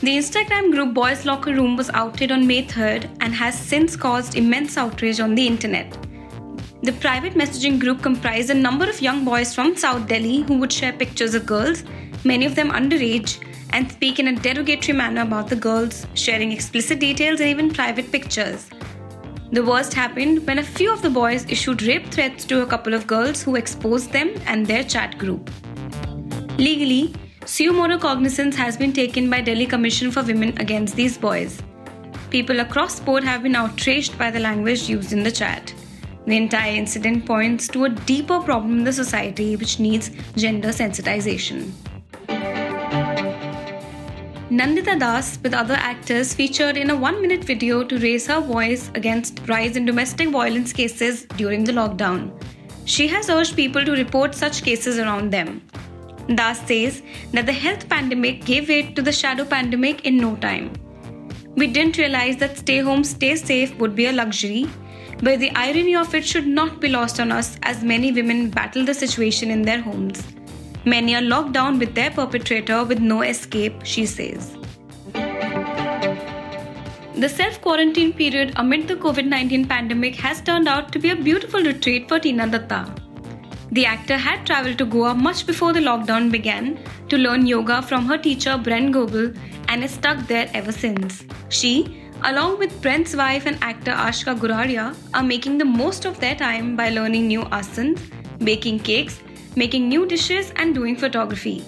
The Instagram group Boys Locker Room was outed on May 3rd and has since caused immense outrage on the internet. The private messaging group comprised a number of young boys from South Delhi who would share pictures of girls, many of them underage, and speak in a derogatory manner about the girls, sharing explicit details and even private pictures. The worst happened when a few of the boys issued rape threats to a couple of girls who exposed them and their chat group. Legally, Suo cognizance has been taken by Delhi Commission for Women against these boys. People across board have been outraged by the language used in the chat. The entire incident points to a deeper problem in the society which needs gender sensitization. Nandita Das, with other actors, featured in a one minute video to raise her voice against rise in domestic violence cases during the lockdown. She has urged people to report such cases around them. Das says that the health pandemic gave way to the shadow pandemic in no time. We didn't realize that stay home, stay safe would be a luxury, but the irony of it should not be lost on us as many women battle the situation in their homes. Many are locked down with their perpetrator with no escape, she says. The self quarantine period amid the COVID 19 pandemic has turned out to be a beautiful retreat for Tina Datta. The actor had traveled to Goa much before the lockdown began to learn yoga from her teacher Brent Goble and is stuck there ever since. She, along with Brent's wife and actor Aashka Goradia, are making the most of their time by learning new asanas, baking cakes, making new dishes, and doing photography.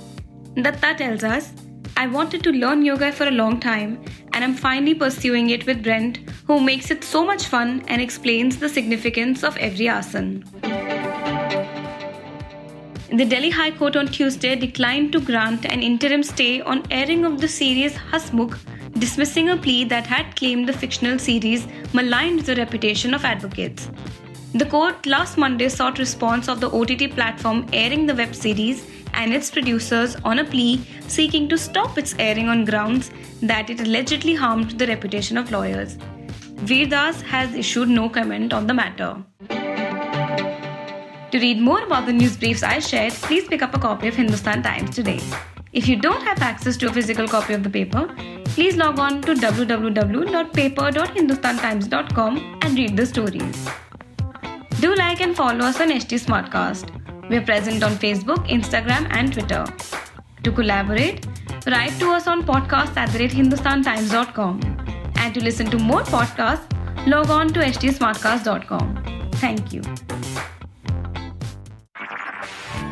Datta tells us, I wanted to learn yoga for a long time, and I'm finally pursuing it with Brent, who makes it so much fun and explains the significance of every asana. The Delhi High Court on Tuesday declined to grant an interim stay on airing of the series Hasmukh, dismissing a plea that had claimed the fictional series maligned the reputation of advocates. The court last Monday sought response of the OTT platform airing the web series and its producers on a plea seeking to stop its airing on grounds that it allegedly harmed the reputation of lawyers. Vir Das has issued no comment on the matter. To read more about the news briefs I shared, please pick up a copy of Hindustan Times today. If you don't have access to a physical copy of the paper, please log on to www.paper.hindustantimes.com and read the stories. Do like and follow us on HT Smartcast. We are present on Facebook, Instagram, and Twitter. To collaborate, write to us on podcast at hindustantimes.com. And to listen to more podcasts, log on to htsmartcast.com. Thank you.